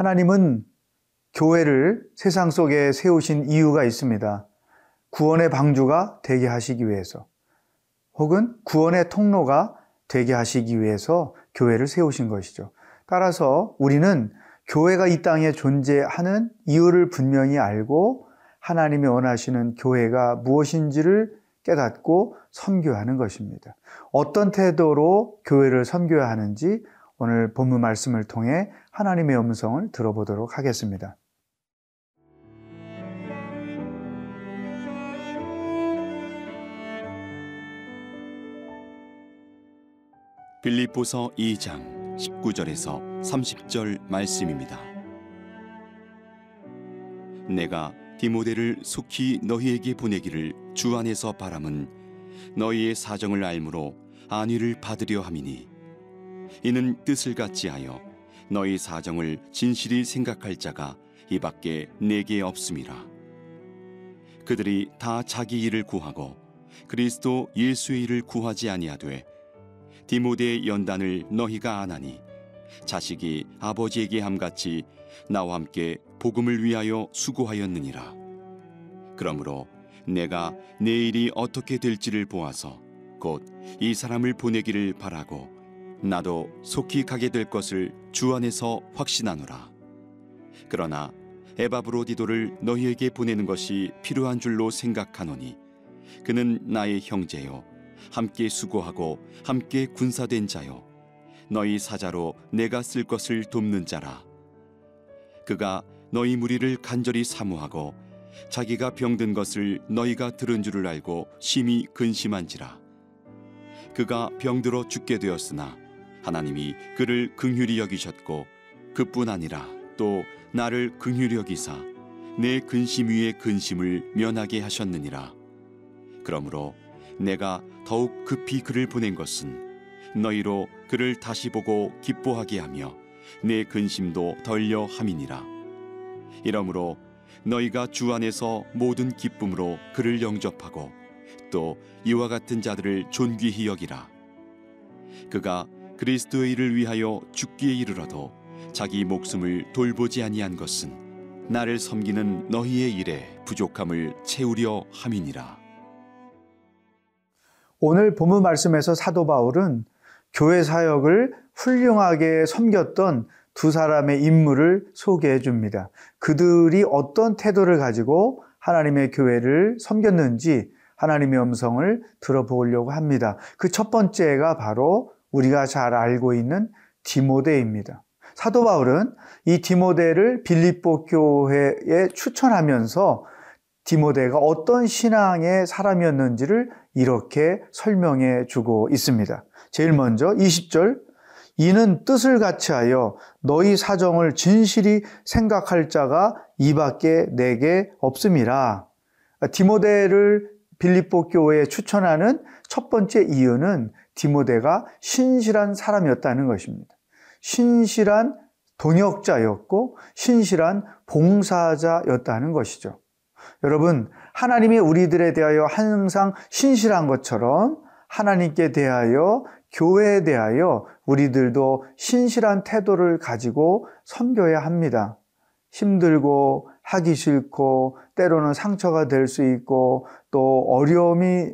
하나님은 교회를 세상 속에 세우신 이유가 있습니다. 구원의 방주가 되게 하시기 위해서 혹은 구원의 통로가 되게 하시기 위해서 교회를 세우신 것이죠. 따라서 우리는 교회가 이 땅에 존재하는 이유를 분명히 알고 하나님이 원하시는 교회가 무엇인지를 깨닫고 선교하는 것입니다. 어떤 태도로 교회를 선교해야 하는지 오늘 본문 말씀을 통해 하나님의 음성을 들어보도록 하겠습니다. 빌립보서 2장 19절에서 30절 말씀입니다. 내가 디모데를 속히 너희에게 보내기를 주 안에서 바람은 너희의 사정을 알므로 안위를 받으려 함이니 이는 뜻을 같이 하여 너희 사정을 진실히 생각할 자가 이 밖에 내게 없음이라 그들이 다 자기 일을 구하고 그리스도 예수의 일을 구하지 아니하되 디모데의 연단을 너희가 안하니 자식이 아버지에게 함같이 나와 함께 복음을 위하여 수고하였느니라. 그러므로 내가 내일이 어떻게 될지를 보아서 곧 이 사람을 보내기를 바라고 나도 속히 가게 될 것을 주 안에서 확신하노라. 그러나 에바브로디도를 너희에게 보내는 것이 필요한 줄로 생각하노니 그는 나의 형제요 함께 수고하고 함께 군사된 자요 너희 사자로 내가 쓸 것을 돕는 자라 그가 너희 무리를 간절히 사모하고 자기가 병든 것을 너희가 들은 줄을 알고 심히 근심한지라 그가 병들어 죽게 되었으나 하나님이 그를 긍휼히 여기셨고 그뿐 아니라 또 나를 긍휼히 여기사 내 근심 위에 근심을 면하게 하셨느니라 그러므로 내가 더욱 급히 그를 보낸 것은 너희로 그를 다시 보고 기뻐하게 하며 내 근심도 덜려 함이니라. 이러므로 너희가 주 안에서 모든 기쁨으로 그를 영접하고 또 이와 같은 자들을 존귀히 여기라. 그가 그리스도의 일을 위하여 죽기에 이르러도 자기 목숨을 돌보지 아니한 것은 나를 섬기는 너희의 일에 부족함을 채우려 함이니라. 오늘 본문 말씀에서 사도 바울은 교회 사역을 훌륭하게 섬겼던 두 사람의 인물을 소개해 줍니다. 그들이 어떤 태도를 가지고 하나님의 교회를 섬겼는지 하나님의 음성을 들어보려고 합니다. 그 첫 번째가 바로 우리가 잘 알고 있는 디모데입니다. 사도 바울은 이 디모데를 빌립보 교회에 추천하면서 디모데가 어떤 신앙의 사람이었는지를 이렇게 설명해 주고 있습니다. 제일 먼저 20절 이는 뜻을 같이 하여 너희 사정을 진실히 생각할 자가 이밖에 내게 없음이라. 디모데를 빌립보 교회에 추천하는 첫 번째 이유는 디모데가 신실한 사람이었다는 것입니다. 신실한 동역자였고 신실한 봉사자였다는 것이죠. 여러분, 하나님이 우리들에 대하여 항상 신실한 것처럼 하나님께 대하여 교회에 대하여 우리들도 신실한 태도를 가지고 섬겨야 합니다. 힘들고 하기 싫고 때로는 상처가 될 수 있고 또 어려움이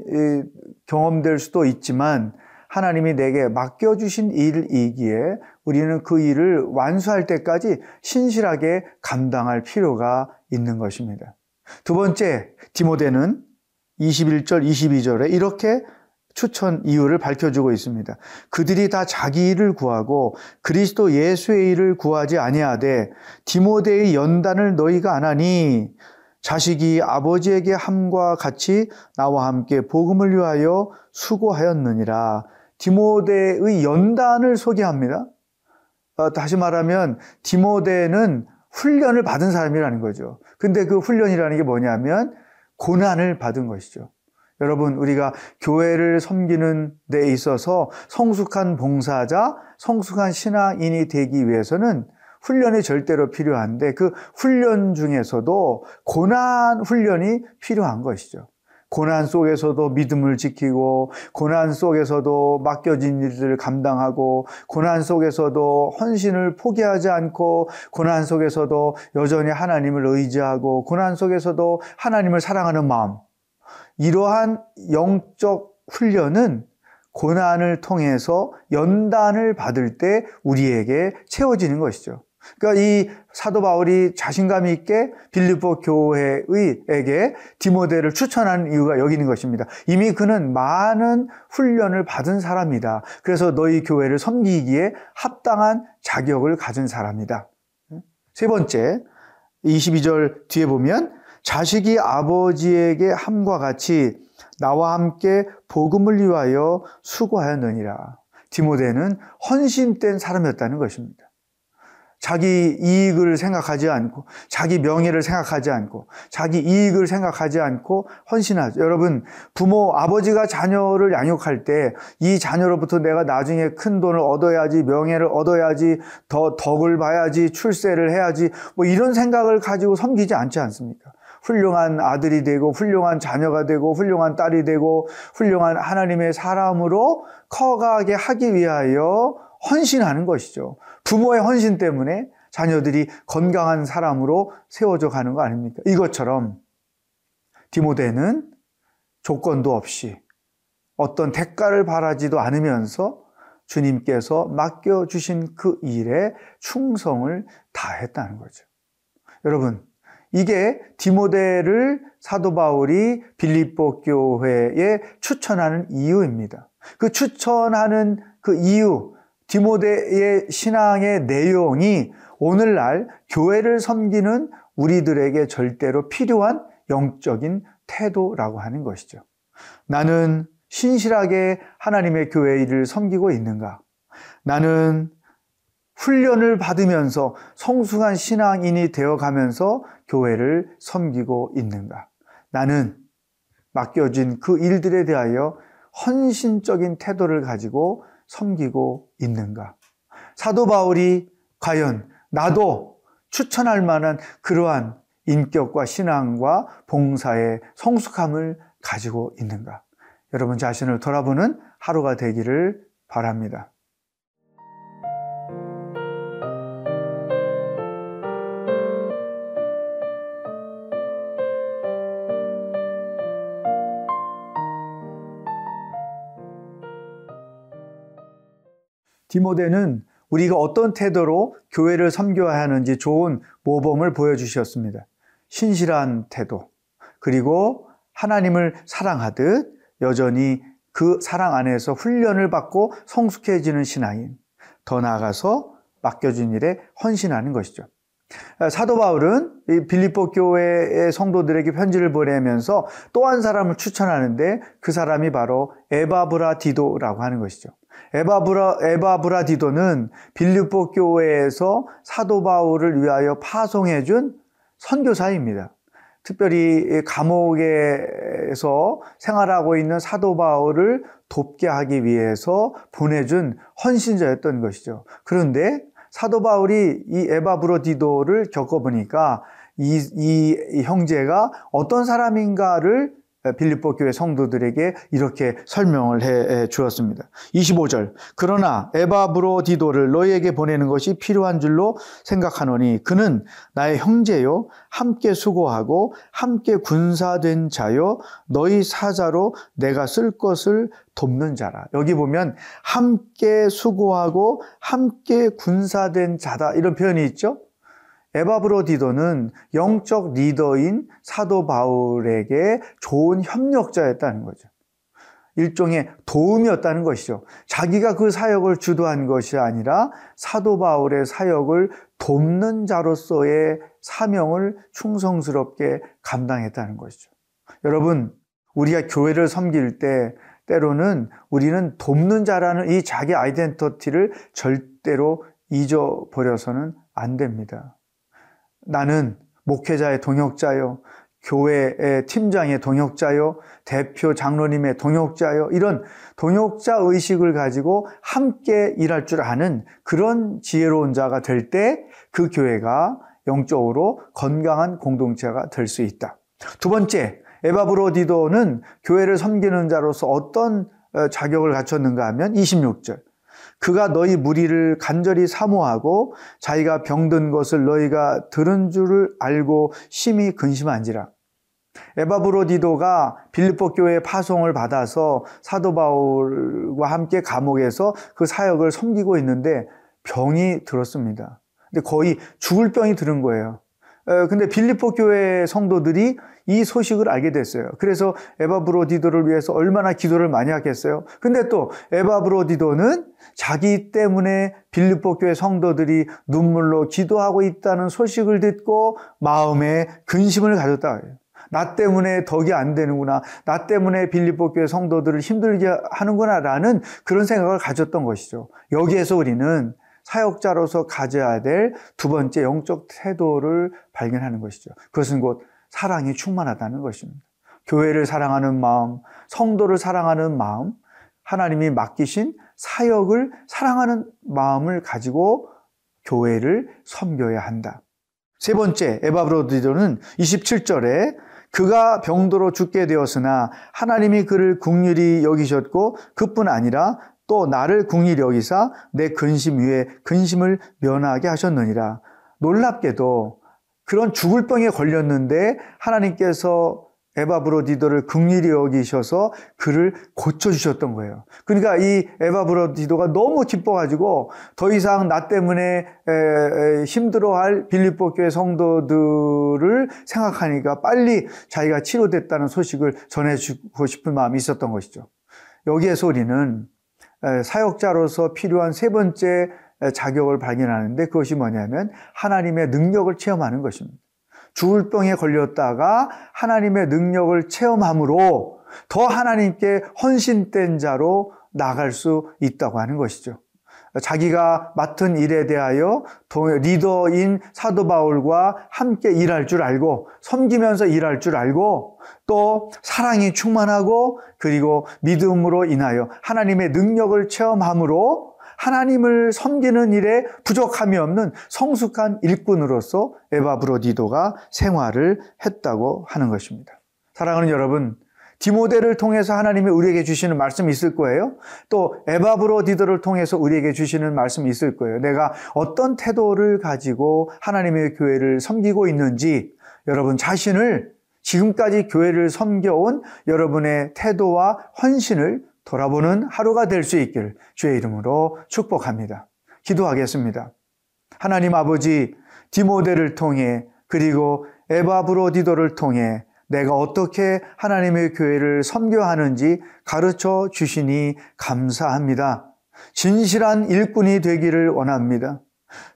경험될 수도 있지만 하나님이 내게 맡겨주신 일이기에 우리는 그 일을 완수할 때까지 신실하게 감당할 필요가 있는 것입니다. 두 번째, 디모데는 21절, 22절에 이렇게 추천 이유를 밝혀주고 있습니다. 그들이 다 자기 일을 구하고 그리스도 예수의 일을 구하지 아니하되 디모데의 연단을 너희가 안 하니 자식이 아버지에게 함과 같이 나와 함께 복음을 위하여 수고하였느니라. 디모데의 연단을 소개합니다. 어, 다시 말하면 디모데는 훈련을 받은 사람이라는 거죠. 근데 그 훈련이라는 게 뭐냐면 고난을 받은 것이죠. 여러분, 우리가 교회를 섬기는 데 있어서 성숙한 봉사자, 성숙한 신앙인이 되기 위해서는 훈련이 절대로 필요한데 그 훈련 중에서도 고난 훈련이 필요한 것이죠. 고난 속에서도 믿음을 지키고 고난 속에서도 맡겨진 일들을 감당하고 고난 속에서도 헌신을 포기하지 않고 고난 속에서도 여전히 하나님을 의지하고 고난 속에서도 하나님을 사랑하는 마음 이러한 영적 훈련은 고난을 통해서 연단을 받을 때 우리에게 채워지는 것이죠. 그러니까 이 사도 바울이 자신감 있게 빌립보 교회에게 디모데를 추천하는 이유가 여기 있는 것입니다. 이미 그는 많은 훈련을 받은 사람이다. 그래서 너희 교회를 섬기기에 합당한 자격을 가진 사람이다. 세 번째, 22절 뒤에 보면 자식이 아버지에게 함과 같이 나와 함께 복음을 위하여 수고하였느니라. 디모데는 헌신된 사람이었다는 것입니다. 자기 이익을 생각하지 않고, 자기 명예를 생각하지 않고, 자기 이익을 생각하지 않고 헌신하죠. 여러분, 부모, 아버지가 자녀를 양육할 때 이 자녀로부터 내가 나중에 큰 돈을 얻어야지, 명예를 얻어야지, 더 덕을 봐야지, 출세를 해야지, 뭐 이런 생각을 가지고 섬기지 않지 않습니까? 훌륭한 아들이 되고 훌륭한 자녀가 되고 훌륭한 딸이 되고 훌륭한 하나님의 사람으로 커가게 하기 위하여 헌신하는 것이죠. 부모의 헌신 때문에 자녀들이 건강한 사람으로 세워져 가는 거 아닙니까? 이것처럼 디모데는 조건도 없이 어떤 대가를 바라지도 않으면서 주님께서 맡겨주신 그 일에 충성을 다했다는 거죠. 여러분, 이게 디모데를 사도 바울이 빌립보 교회에 추천하는 이유입니다. 그 추천하는 그 이유, 디모데의 신앙의 내용이 오늘날 교회를 섬기는 우리들에게 절대로 필요한 영적인 태도라고 하는 것이죠. 나는 신실하게 하나님의 교회 일을 섬기고 있는가? 나는 훈련을 받으면서 성숙한 신앙인이 되어 가면서 교회를 섬기고 있는가? 나는 맡겨진 그 일들에 대하여 헌신적인 태도를 가지고 섬기고 있는가? 사도 바울이 과연 나도 추천할 만한 그러한 인격과 신앙과 봉사의 성숙함을 가지고 있는가? 여러분 자신을 돌아보는 하루가 되기를 바랍니다. 디모데는 우리가 어떤 태도로 교회를 섬겨야 하는지 좋은 모범을 보여주셨습니다. 신실한 태도, 그리고 하나님을 사랑하듯 여전히 그 사랑 안에서 훈련을 받고 성숙해지는 신앙인, 더 나아가서 맡겨진 일에 헌신하는 것이죠. 사도 바울은 빌립보 교회의 성도들에게 편지를 보내면서 또 한 사람을 추천하는데 그 사람이 바로 에바브라디도라고 하는 것이죠. 에바브라, 에바브라디도는 빌립보 교회에서 사도 바울을 위하여 파송해 준 선교사입니다. 특별히 감옥에서 생활하고 있는 사도 바울을 돕게 하기 위해서 보내준 헌신자였던 것이죠. 그런데 사도 바울이 이 에바 브로디도를 겪어보니까 이, 이 형제가 어떤 사람인가를 빌립보 교회 성도들에게 이렇게 설명을 해 주었습니다. 25절. 그러나 에바브로디도를 너희에게 보내는 것이 필요한 줄로 생각하노니 그는 나의 형제요 함께 수고하고 함께 군사된 자요 너희 사자로 내가 쓸 것을 돕는 자라. 여기 보면 함께 수고하고 함께 군사된 자다 이런 표현이 있죠. 에바브로디도는 영적 리더인 사도 바울에게 좋은 협력자였다는 거죠. 일종의 도움이었다는 것이죠. 자기가 그 사역을 주도한 것이 아니라 사도 바울의 사역을 돕는 자로서의 사명을 충성스럽게 감당했다는 것이죠. 여러분, 우리가 교회를 섬길 때 때로는 우리는 돕는 자라는 이 자기 아이덴티티를 절대로 잊어버려서는 안 됩니다. 나는 목회자의 동역자요, 교회의 팀장의 동역자요, 대표 장로님의 동역자요, 이런 동역자 의식을 가지고 함께 일할 줄 아는 그런 지혜로운 자가 될 때 그 교회가 영적으로 건강한 공동체가 될 수 있다. 두 번째, 에바브로디도는 교회를 섬기는 자로서 어떤 어, 자격을 갖췄는가 하면 26절. 그가 너희 무리를 간절히 사모하고 자기가 병든 것을 너희가 들은 줄을 알고 심히 근심한지라. 에바브로디도가 빌립보 교회에 파송을 받아서 사도 바울과 함께 감옥에서 그 사역을 섬기고 있는데 병이 들었습니다. 근데 거의 죽을 병이 들은 거예요. 근데 빌립보 교회 성도들이 이 소식을 알게 됐어요. 그래서 에바 브로디도를 위해서 얼마나 기도를 많이 하겠어요. 근데 또 에바 브로디도는 자기 때문에 빌립보 교회 성도들이 눈물로 기도하고 있다는 소식을 듣고 마음에 근심을 가졌다. 나 때문에 덕이 안 되는구나. 나 때문에 빌립보 교회 성도들을 힘들게 하는구나라는 그런 생각을 가졌던 것이죠. 여기에서 우리는 사역자로서 가져야 될 두 번째 영적 태도를 발견하는 것이죠. 그것은 곧 사랑이 충만하다는 것입니다. 교회를 사랑하는 마음, 성도를 사랑하는 마음, 하나님이 맡기신 사역을 사랑하는 마음을 가지고 교회를 섬겨야 한다. 세 번째, 에바브로디도는 27절에 그가 병도로 죽게 되었으나 하나님이 그를 국률이 여기셨고 그뿐 아니라 또 나를 국률이 여기사 내 근심 위에 근심을 면하게 하셨느니라. 놀랍게도 그런 죽을 병에 걸렸는데 하나님께서 에바 브로디도를 극률이 여기셔서 그를 고쳐주셨던 거예요. 그러니까 이 에바 브로디도가 너무 기뻐가지고 더 이상 나 때문에 힘들어할 빌립보 교회 성도들을 생각하니까 빨리 자기가 치료됐다는 소식을 전해주고 싶은 마음이 있었던 것이죠. 여기에서 우리는 사역자로서 필요한 세 번째 자격을 발견하는데 그것이 뭐냐면 하나님의 능력을 체험하는 것입니다. 죽을 병에 걸렸다가 하나님의 능력을 체험함으로 더 하나님께 헌신된 자로 나갈 수 있다고 하는 것이죠. 자기가 맡은 일에 대하여 리더인 사도 바울과 함께 일할 줄 알고 섬기면서 일할 줄 알고 또 사랑이 충만하고 그리고 믿음으로 인하여 하나님의 능력을 체험함으로 하나님을 섬기는 일에 부족함이 없는 성숙한 일꾼으로서 에바 브로디도가 생활을 했다고 하는 것입니다. 사랑하는 여러분, 디모데를 통해서 하나님이 우리에게 주시는 말씀이 있을 거예요. 또 에바브로 디도를 통해서 우리에게 주시는 말씀이 있을 거예요. 내가 어떤 태도를 가지고 하나님의 교회를 섬기고 있는지 여러분 자신을 지금까지 교회를 섬겨온 여러분의 태도와 헌신을 돌아보는 하루가 될 수 있기를 주의 이름으로 축복합니다. 기도하겠습니다. 하나님 아버지 디모데를 통해 그리고 에바브로디도를 통해 내가 어떻게 하나님의 교회를 섬겨하는지 가르쳐 주시니 감사합니다. 진실한 일꾼이 되기를 원합니다.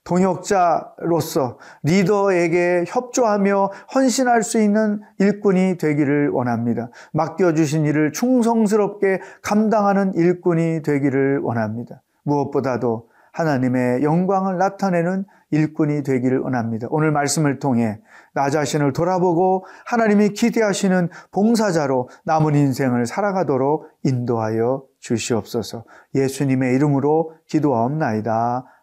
동역자로서 리더에게 협조하며 헌신할 수 있는 일꾼이 되기를 원합니다. 맡겨주신 일을 충성스럽게 감당하는 일꾼이 되기를 원합니다. 무엇보다도 하나님의 영광을 나타내는 일꾼이 되기를 원합니다. 오늘 말씀을 통해 나 자신을 돌아보고 하나님이 기대하시는 봉사자로 남은 인생을 살아가도록 인도하여 주시옵소서. 예수님의 이름으로 기도하옵나이다.